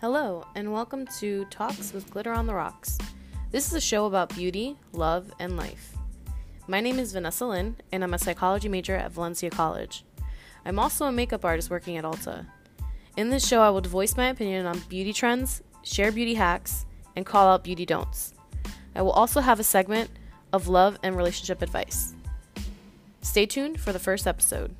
Hello, and welcome to Talks with Glitter on the Rocks. This is a show about beauty, love, and life. My name is Vanessa Lynn, and I'm a psychology major at Valencia College. I'm also a makeup artist working at Ulta. In this show, I will voice my opinion on beauty trends, share beauty hacks, and call out beauty don'ts. I will also have a segment of love and relationship advice. Stay tuned for the first episode.